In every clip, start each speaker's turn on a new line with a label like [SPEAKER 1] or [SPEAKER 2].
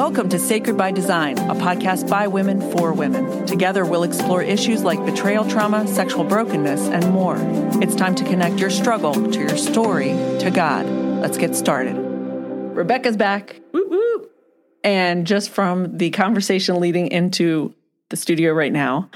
[SPEAKER 1] Welcome to Sacred by Design, a podcast by women for women. Together, we'll explore issues like betrayal trauma, sexual brokenness, and more. It's time to connect your struggle to your story to God. Let's get started. Rebecca's back. And just from the conversation leading into the studio right now,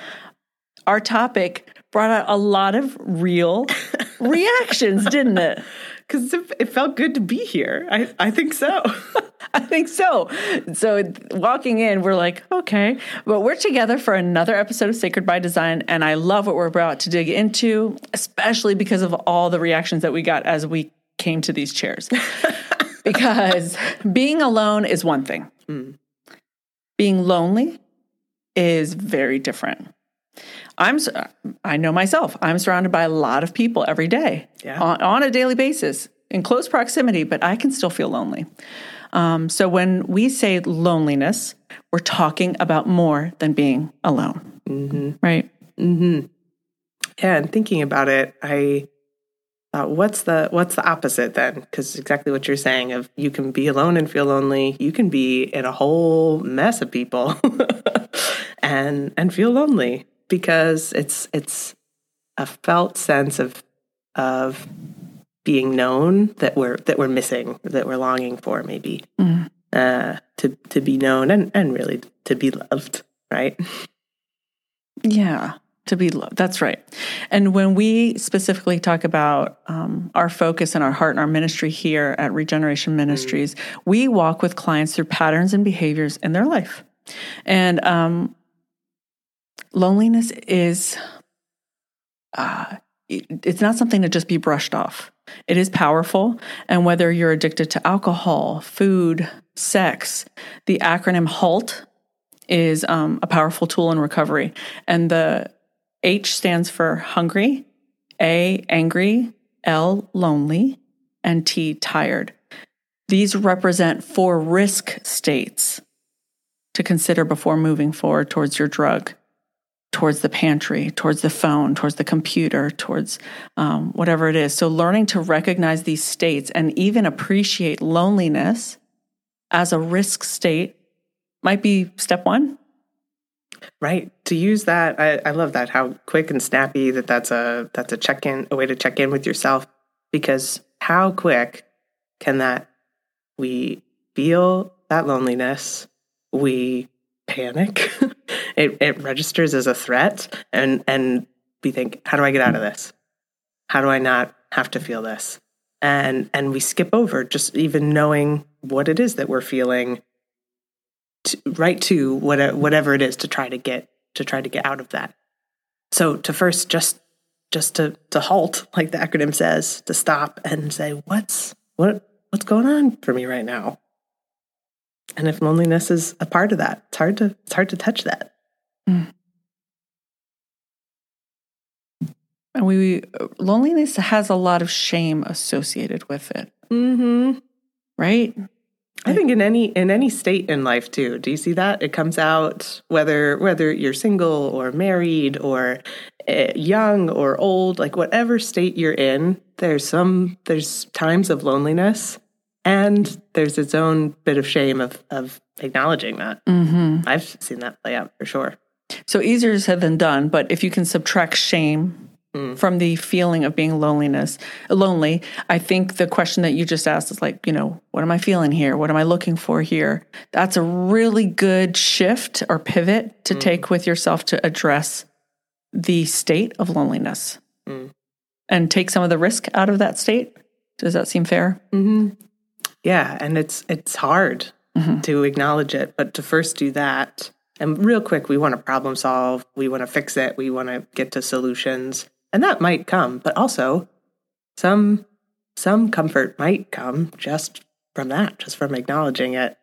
[SPEAKER 1] our topic brought out a lot of real reactions, didn't it?
[SPEAKER 2] Because it, it felt good to be here. I, I think so.
[SPEAKER 1] I think so. So walking in, we're like, okay, but we're together for another episode of Sacred by Design, and I love what we're about to dig into, especially because of all the reactions that we got as we came to these chairs. because being alone is one thing.
[SPEAKER 2] Mm.
[SPEAKER 1] Being lonely is very different. I'm I know myself. I'm surrounded by a lot of people every day
[SPEAKER 2] Yeah.
[SPEAKER 1] on, on a daily basis in close proximity, but I can still feel lonely. Um, so when we say loneliness, we're talking about more than being alone,
[SPEAKER 2] Mm-hmm.
[SPEAKER 1] right?
[SPEAKER 2] Mm-hmm. Yeah, and thinking about it, I thought, what's the what's the opposite then? Because exactly what you're saying of you can be alone and feel lonely. You can be in a whole mess of people and and feel lonely because it's it's a felt sense of of being known that we're that we're missing that we're longing for maybe
[SPEAKER 1] Mm.
[SPEAKER 2] uh, to to be known and and really to be loved right
[SPEAKER 1] Yeah, to be loved. That's right. And when we specifically talk about um, our focus and our heart and our ministry here at Regeneration Ministries, we walk with clients through patterns and behaviors in their life. And um, loneliness is uh, it's not something to just be brushed off. It is powerful. And whether you're addicted to alcohol, food, sex, the acronym HALT is um, a powerful tool in recovery. And the H stands for hungry, A, angry, L, lonely, and T, tired. These represent four risk states to consider before moving forward towards your drug, towards the pantry, towards the phone, towards the computer, towards um, whatever it is. So, learning to recognize these states and even appreciate loneliness as a risk state might be step one.
[SPEAKER 2] Right. To use that, I, I love that how quick and snappy that that's a that's a check in, a way to check in with yourself. Because how quick can that we feel that loneliness, we panic, it it registers as a threat, and and we think, how do I get out of this? How do I not have to feel this? And and we skip over just even knowing what it is that we're feeling to, right to whatever whatever it is to try to get to try to get out of that. So to first just just to to halt, like the acronym says, to stop and say, what's what what's going on for me right now? And if loneliness is a part of that, it's hard to it's hard to touch that.
[SPEAKER 1] And we loneliness has a lot of shame associated with it,
[SPEAKER 2] Mm-hmm.
[SPEAKER 1] right?
[SPEAKER 2] I think in any in any state in life too. Do you see that? It comes out whether whether you're single or married or uh, young or old, like whatever state you're in, there's some there's times of loneliness and there's its own bit of shame of of acknowledging that.
[SPEAKER 1] Mm-hmm.
[SPEAKER 2] I've seen that play out for sure.
[SPEAKER 1] So easier said than done. But if you can subtract shame
[SPEAKER 2] Mm.
[SPEAKER 1] from the feeling of being loneliness, lonely, I think the question that you just asked is like, you know, what am I feeling here? What am I looking for here? That's a really good shift or pivot to take with yourself to address the state of loneliness
[SPEAKER 2] Mm.
[SPEAKER 1] and take some of the risk out of that state. Does that seem fair?
[SPEAKER 2] Mm-hmm. Yeah, and it's it's hard
[SPEAKER 1] Mhm.
[SPEAKER 2] to acknowledge it, but to first do that, and real quick, we want to problem solve, we want to fix it, we want to get to solutions, and that might come, but also some some comfort might come just from that, just from acknowledging it,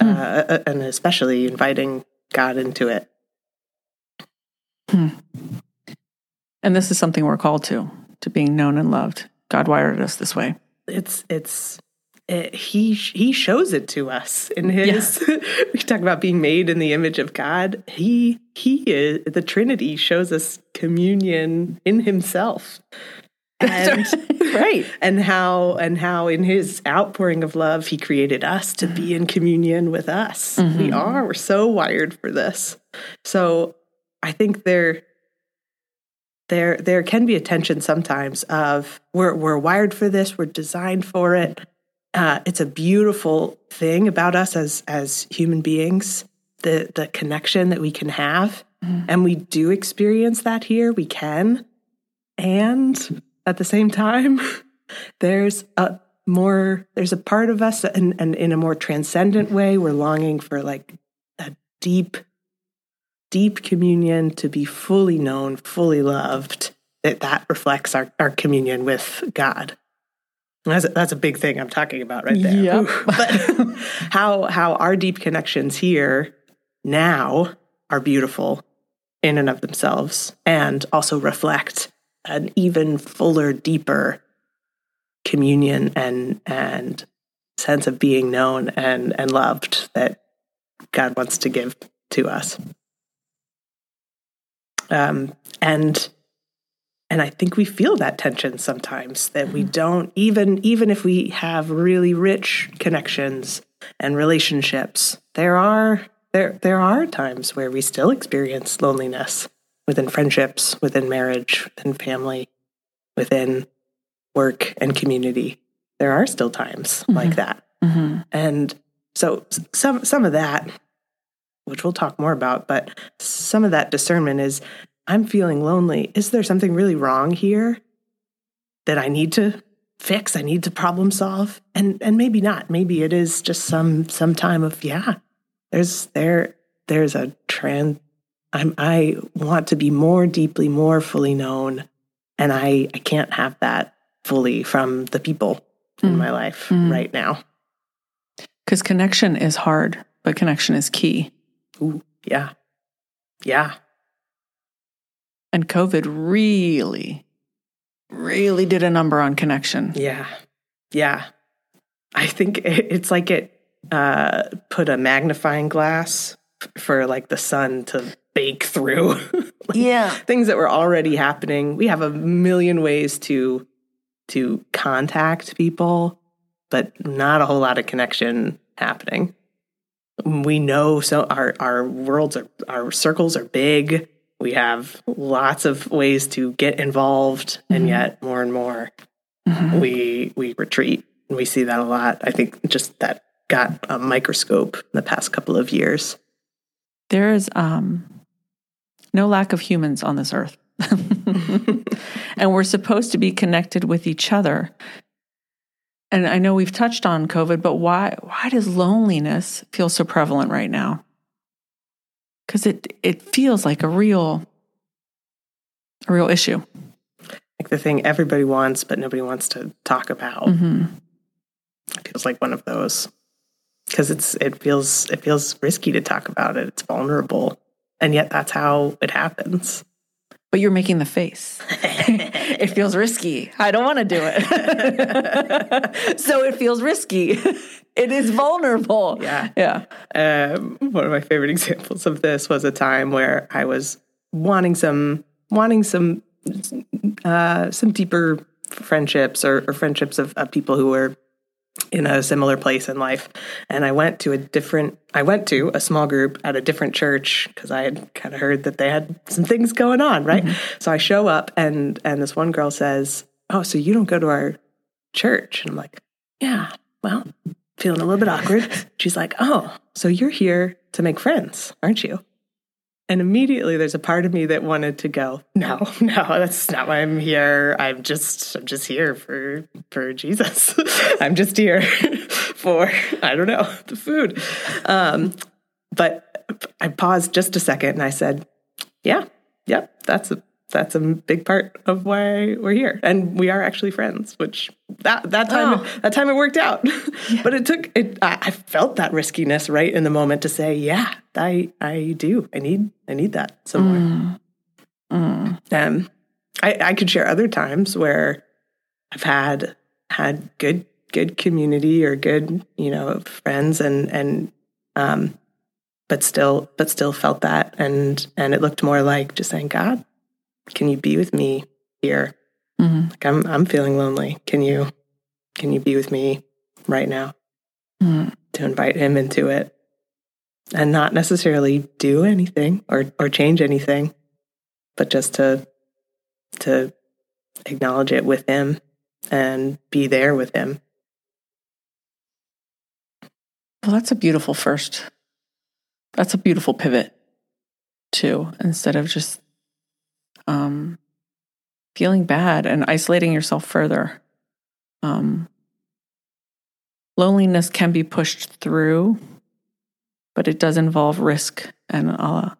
[SPEAKER 1] Hmm.
[SPEAKER 2] uh, and especially inviting God into it.
[SPEAKER 1] And this is something we're called to, to being known and loved. God wired us this way.
[SPEAKER 2] It's it's it, he he shows it to us in his we talk about being made in the image of god. He he is the trinity shows us communion in himself. And right. And how and how in his outpouring of love he created us to be in communion with us. Mm-hmm. we are. We're so wired for this. So i think there there there can be a tension sometimes of we're we're wired for this. We're designed for it uh, it's a beautiful thing about us as as human beings the the connection that we can have. Mm-hmm. and we do experience that here. We can. And at the same time, there's a more there's a part of us and, and in a more transcendent way. We're longing for like a deep deep communion to be fully known fully loved that that reflects our, our communion with god that's a, that's a big thing i'm talking about right there
[SPEAKER 1] yep.
[SPEAKER 2] but how how our deep connections here now are beautiful in and of themselves and also reflect an even fuller, deeper communion and and sense of being known and and loved that God wants to give to us. Um, and and I think we feel that tension sometimes that we don't even even if we have really rich connections and relationships, there are there there are times where we still experience loneliness within friendships, within marriage, within family, within work and community. There are still times mm-hmm. like that. Mm-hmm. And so some some of that, which we'll talk more about, but some of that discernment is I'm feeling lonely. Is there something really wrong here that I need to fix? I need to problem solve? And and maybe not. Maybe it is just some some time of yeah. There's there there's a trend I'm, I want to be more deeply, more fully known. And I, I can't have that fully from the people mm. in my life mm. right now.
[SPEAKER 1] Because connection is hard, but connection is key.
[SPEAKER 2] Ooh, yeah. Yeah.
[SPEAKER 1] And COVID really, really did a number on connection.
[SPEAKER 2] Yeah. Yeah. I think it's like it uh, put a magnifying glass for like the sun to bake through. like
[SPEAKER 1] yeah.
[SPEAKER 2] Things that were already happening. We have a million ways to to contact people, but not a whole lot of connection happening. We know so our our worlds are our circles are big. We have lots of ways to get involved mm-hmm. and yet more and more mm-hmm. we we retreat. We see that a lot. I think just that got a microscope in the past couple of years.
[SPEAKER 1] There is um no lack of humans on this earth. and we're supposed to be connected with each other. And I know we've touched on COVID, but why why does loneliness feel so prevalent right now? Cuz it it feels like a real a real issue.
[SPEAKER 2] Like the thing everybody wants but nobody wants to talk about. Mm-hmm. It feels like one of those because it's it feels it feels risky to talk about it. It's vulnerable. And yet that's how it happens.
[SPEAKER 1] But you're making the face. it feels risky. I don't want to do it. so it feels risky. it is vulnerable.
[SPEAKER 2] Yeah.
[SPEAKER 1] Yeah.
[SPEAKER 2] Um, one of my favorite examples of this was a time where I was wanting some wanting some uh, some deeper friendships or, or friendships of, of people who were in a similar place in life. And I went to a different, I went to a small group at a different church because I had kind of heard that they had some things going on, right? Mm-hmm. So I show up and, and this one girl says, Oh, so you don't go to our church? And I'm like, Yeah, well, feeling a little bit awkward. She's like, Oh, so you're here to make friends, aren't you? And immediately there's a part of me that wanted to go, no, no, that's not why I'm here. I'm just I'm just here for for Jesus. I'm just here for I don't know, the food. Um, but I paused just a second and I said, Yeah, yep, that's a that's a big part of why we're here and we are actually friends which that that time oh. that time it worked out yeah. but it took it I, I, felt that riskiness right in the moment to say yeah i i do i need i need that somewhere mm. Mm. um i i could share other times where i've had had good good community or good you know friends and and um but still but still felt that and and it looked more like just saying god can you be with me here Mm-hmm. Like I'm I'm feeling lonely. Can you can you be with me right now? Mm-hmm. To invite him into it and not necessarily do anything or or change anything, but just to to acknowledge it with him and be there with him.
[SPEAKER 1] Well, that's a beautiful first. That's a beautiful pivot, too, instead of just um, feeling bad and isolating yourself further. Um, loneliness can be pushed through, but it does involve risk and uh,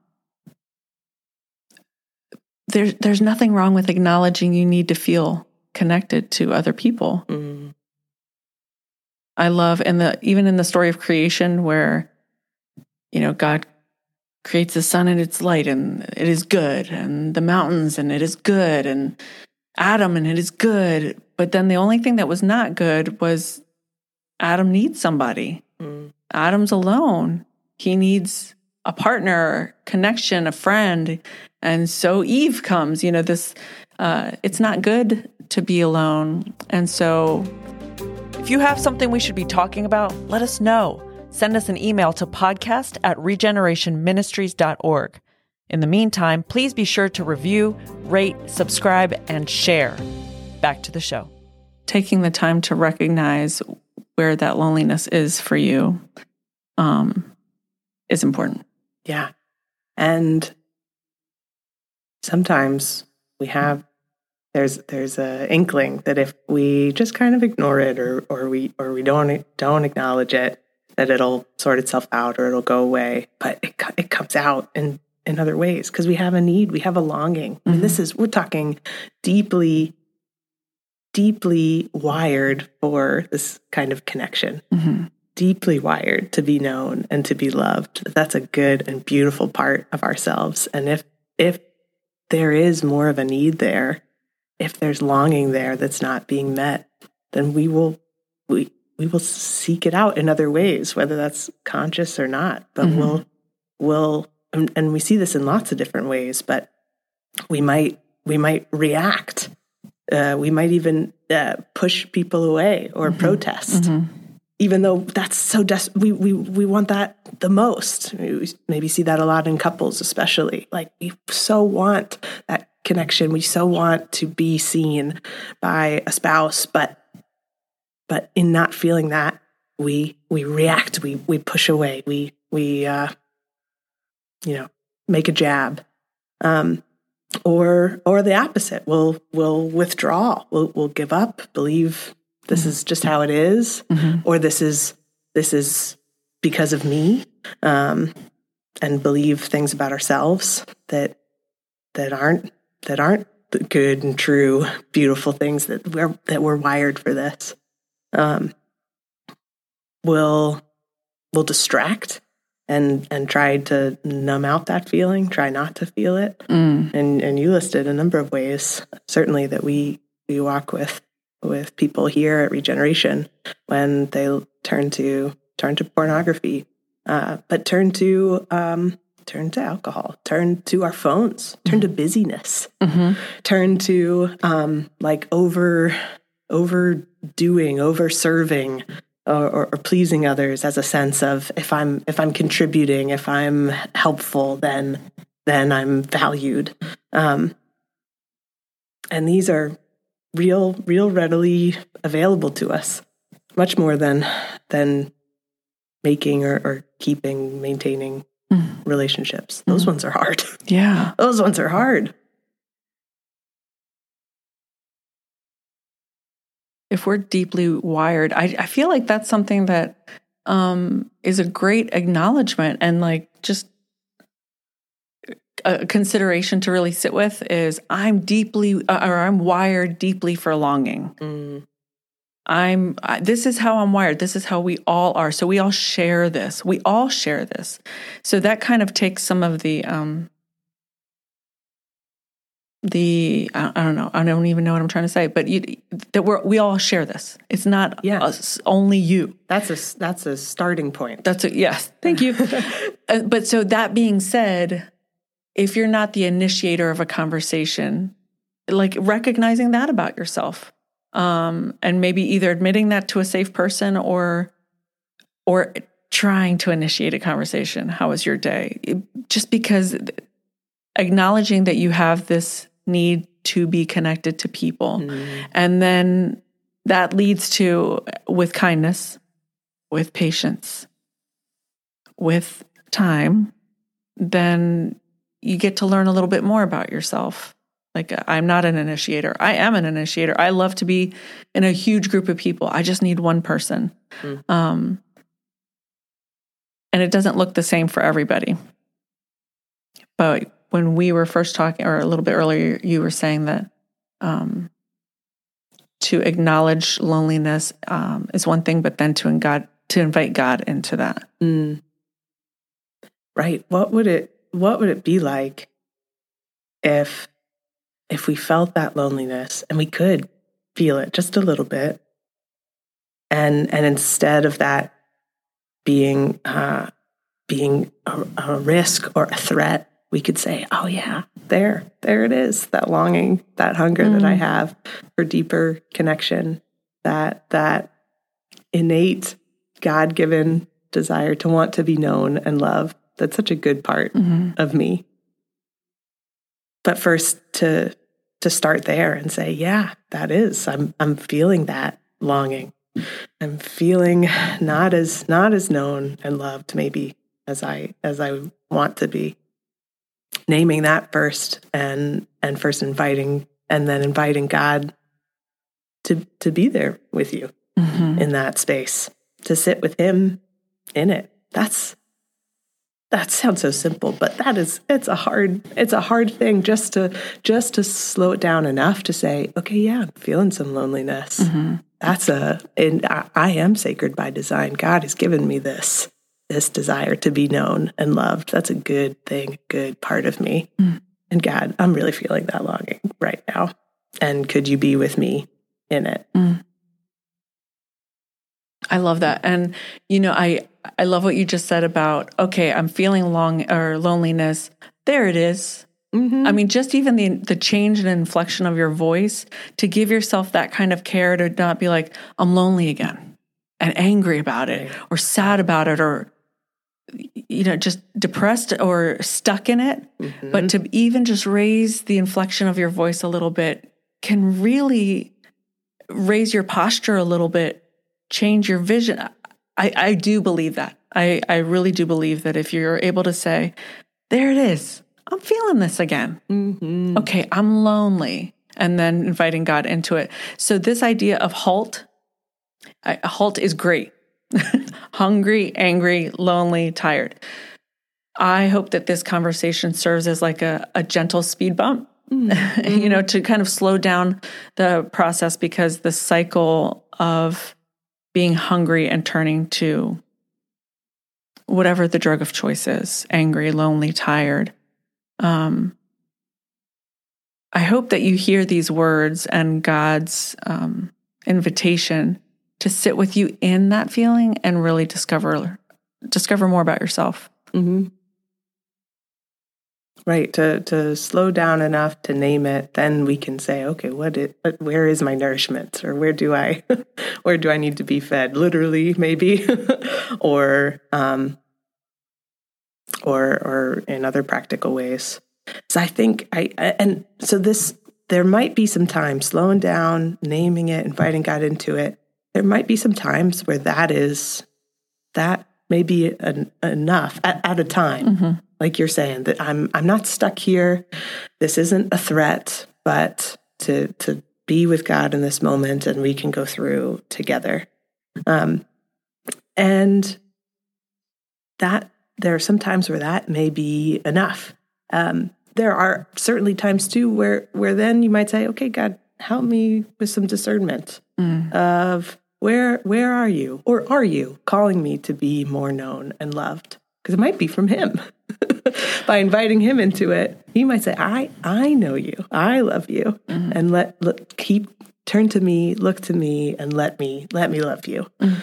[SPEAKER 1] there's there's nothing wrong with acknowledging you need to feel connected to other people. Mm. I love and the even in the story of creation where you know God creates the sun and its light and it is good and the mountains and it is good and Adam and it is good but then the only thing that was not good was Adam needs somebody. Mm. Adam's alone. He needs a partner, connection, a friend. And so Eve comes, you know, this, uh, it's not good to be alone. And so if you have something we should be talking about, let us know. Send us an email to podcast at regenerationministries.org. In the meantime, please be sure to review, rate, subscribe, and share. Back to the show. Taking the time to recognize where that loneliness is for you um, is important.
[SPEAKER 2] Yeah. And sometimes we have there's there's a inkling that if we just kind of ignore it or or we or we don't don't acknowledge it that it'll sort itself out or it'll go away but it it comes out in in other ways because we have a need we have a longing mm-hmm. Mean, this is we're talking deeply deeply wired for this kind of connection mm-hmm deeply wired to be known and to be loved. That's a good and beautiful part of ourselves. And if if there is more of a need there, if there's longing there that's not being met, then we will we we will seek it out in other ways, whether that's conscious or not. But mm-hmm. we'll we'll and, and we see this in lots of different ways, but we might we might react. Uh, we might even uh, push people away or mm-hmm. protest. Mm-hmm even though that's so des- we, we we want that the most we maybe see that a lot in couples especially like we so want that connection we so want to be seen by a spouse but but in not feeling that we we react we we push away we we uh you know make a jab um or or the opposite we'll we'll withdraw we'll we'll give up believe this mm-hmm. is just how it is, mm-hmm. or this is this is because of me, um, and believe things about ourselves that that aren't that aren't good and true, beautiful things that we're that we're wired for this. Um, will will distract and and try to numb out that feeling, try not to feel it. Mm. And and you listed a number of ways, certainly that we we walk with with people here at Regeneration when they turn to turn to pornography, uh, but turn to um, turn to alcohol, turn to our phones, turn to busyness, mm-hmm. turn to um, like over overdoing, over serving. Or, or, or, pleasing others as a sense of if I'm if I'm contributing, if I'm helpful, then then I'm valued. Um, and these are real, real readily available to us, much more than than making or, or keeping, maintaining mm. relationships. Those mm. ones are hard.
[SPEAKER 1] Yeah,
[SPEAKER 2] those ones are hard.
[SPEAKER 1] If we're deeply wired, I, I feel like that's something that um, is a great acknowledgement and like just a consideration to really sit with is I'm deeply uh, or I'm wired deeply for longing. Mm. I'm I, this is how I'm wired. This is how we all are. So we all share this. We all share this. So that kind of takes some of the um the I, I don't know. I don't even know what I'm trying to say, but you, that we're we all share this. It's not yes. us, only you.
[SPEAKER 2] That's a that's a starting point.
[SPEAKER 1] That's a yes. Thank you. uh, but so that being said, if you're not the initiator of a conversation, like recognizing that about yourself um, and maybe either admitting that to a safe person or or trying to initiate a conversation how was your day just because acknowledging that you have this need to be connected to people mm. and then that leads to with kindness with patience with time then you get to learn a little bit more about yourself like, I'm not an initiator. I am an initiator. I love to be in a huge group of people. I just need one person. Mm. Um, and it doesn't look the same for everybody. But when we were first talking, or a little bit earlier, you were saying that um, to acknowledge loneliness um, is one thing, but then to, God, to invite God into that. Mm.
[SPEAKER 2] Right. What would it What would it be like if if we felt that loneliness and we could feel it just a little bit and and instead of that being uh, being a, a, risk or a threat we could say oh yeah there there it is that longing that hunger mm. that i mm. have for deeper connection that that innate god-given desire to want to be known and loved that's such a good part mm-hmm. of me but first to to start there and say, yeah, that is. I'm I'm feeling that longing. I'm feeling not as not as known and loved maybe as I as I want to be. Naming that first and and first inviting and then inviting God to to be there with you mm-hmm. in that space, to sit with him in it. That's that sounds so simple but that is it's a hard it's a hard thing just to just to slow it down enough to say okay yeah i'm feeling some loneliness mm-hmm. that's a and I, I, am sacred by design god has given me this this desire to be known and loved that's a good thing good part of me mm. and god i'm really feeling that longing right now and could you be with me in it mm.
[SPEAKER 1] I love that. And you know, I I love what you just said about okay, I'm feeling long or loneliness. There it is. Mm-hmm. I mean, just even the the change and inflection of your voice to give yourself that kind of care to not be like I'm lonely again and angry about it or sad about it or you know just depressed or stuck in it mm-hmm. but to even just raise the inflection of your voice a little bit can really raise your posture a little bit change your vision. I, I do believe that. I, I really do believe that if you're able to say, there it is, I'm feeling this again. Mm-hmm. Okay, I'm lonely. And then inviting God into it. So, this idea of halt, I, halt is great. Hungry, angry, lonely, tired. I hope that this conversation serves as like a, a gentle speed bump, mm-hmm. you know, to kind of slow down the process because the cycle of being hungry and turning to whatever the drug of choice is angry, lonely, tired. Um, I hope that you hear these words and God's um, invitation to sit with you in that feeling and really discover discover more about yourself. Mm-hmm.
[SPEAKER 2] Right to to slow down enough to name it then we can say okay what it what, where is my nourishment? Or where do i where do i need to be fed? Literally maybe. Or um or or in other practical ways. So i think I, I and so this there might be some time slowing down naming it inviting god into it there might be some times where that is that may be an, enough at, at, a time mm-hmm like you're saying that I'm I'm not stuck here. This isn't a threat, but to to be with God in this moment and we can go through together. Um, and that there are some times where that may be enough. Um, there are certainly times too where where then you might say, okay, God, help me with some discernment mm. of where where are you or are you calling me to be more known and loved? Because it might be from Him. by inviting him into it, he might say, "I I know you. I love you." Mm-hmm. And let, let, keep turn to me, look to me and let me let me love you. Mm-hmm.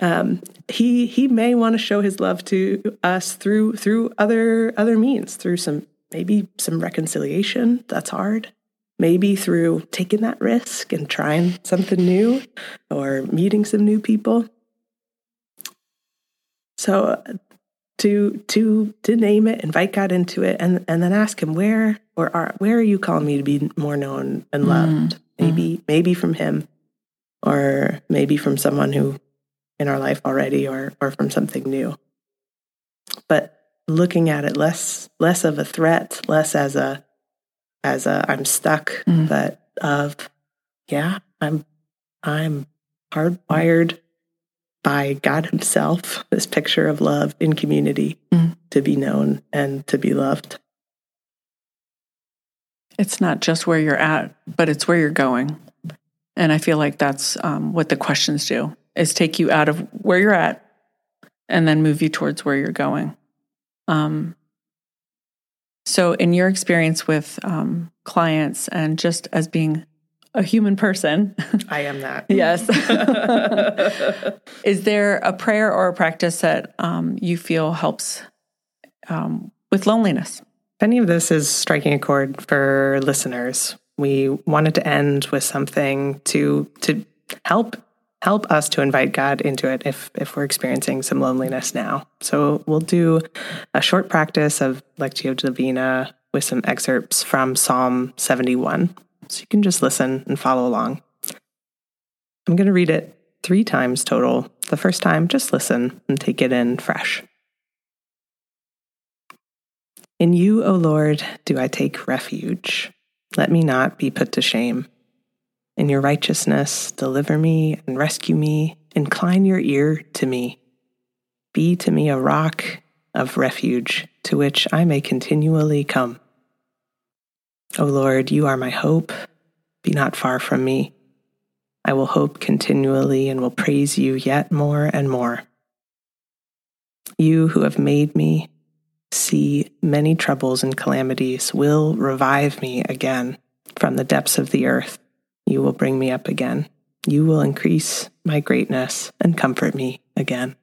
[SPEAKER 2] Um, he he may want to show his love to us through through other other means, through some maybe some reconciliation. That's hard. Maybe through taking that risk and trying something new or meeting some new people. So to to to name it, invite God into it, and and then ask Him where or are, where are you calling me to be more known and loved? Mm. Maybe maybe from Him, or maybe from someone who in our life already, or or from something new. But looking at it less less of a threat, less as a as a I'm stuck, mm. but of yeah, I'm I'm hardwired by God Himself, this picture of love in community mm. to be known and to be loved.
[SPEAKER 1] It's not just where you're at, but it's where you're going. And I feel like that's um, what the questions do is take you out of where you're at and then move you towards where you're going. Um, so, in your experience with um, clients and just as being a human person,
[SPEAKER 2] I am that.
[SPEAKER 1] yes. Is there a prayer or a practice that um, you feel helps um, with loneliness?
[SPEAKER 2] If any of this is striking a chord for listeners, we wanted to end with something to to help help us to invite God into it if if we're experiencing some loneliness now. So we'll do a short practice of Lectio Divina with some excerpts from Psalm 71. So you can just listen and follow along. I'm going to read it 3 times total. The first time just listen and take it in fresh. In you, O Lord, do I take refuge. Let me not be put to shame. In your righteousness, deliver me and rescue me. Incline your ear to me. Be to me a rock of refuge to which I may continually come. O Lord, you are my hope. Be not far from me. I will hope continually and will praise you yet more and more. You who have made me see many troubles and calamities will revive me again from the depths of the earth. You will bring me up again. You will increase my greatness and comfort me again.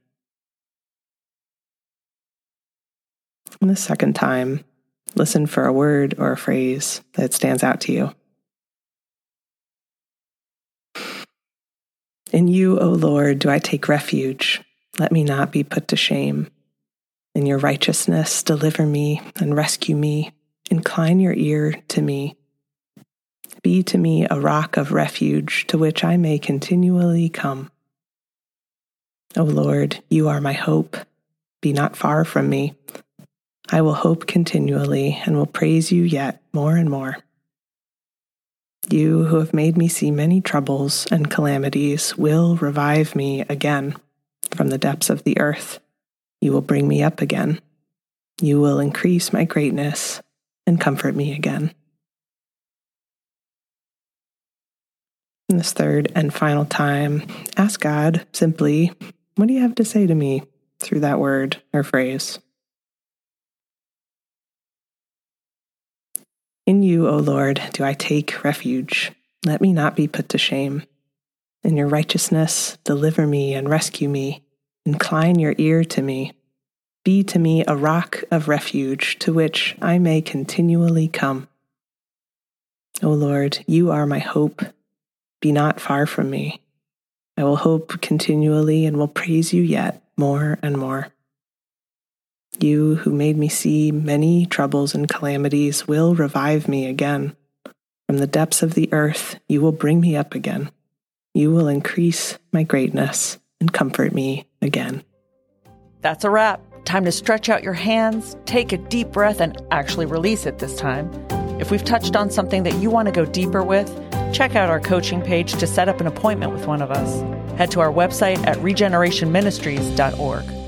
[SPEAKER 2] And the second time, listen for a word or a phrase that stands out to you. In you, O Lord, do I take refuge. Let me not be put to shame. In your righteousness, deliver me and rescue me. Incline your ear to me. Be to me a rock of refuge to which I may continually come. O Lord, you are my hope. Be not far from me. I will hope continually and will praise you yet more and more. You who have made me see many troubles and calamities will revive me again from the depths of the earth. You will bring me up again. You will increase my greatness and comfort me again. In this third and final time, ask God simply, What do you have to say to me through that word or phrase? In you, O Lord, do I take refuge. Let me not be put to shame. In your righteousness, deliver me and rescue me. Incline your ear to me. Be to me a rock of refuge to which I may continually come. O Lord, you are my hope be not far from me. I will hope continually and will praise you yet more and more. You who made me see many troubles and calamities will revive me again. From the depths of the earth, you will bring me up again. You will increase my greatness and comfort me again.
[SPEAKER 1] That's a wrap. Time to stretch out your hands, take a deep breath, and actually release it this time. If we've touched on something that you want to go deeper with, check out our coaching page to set up an appointment with one of us. Head to our website at regenerationministries.org.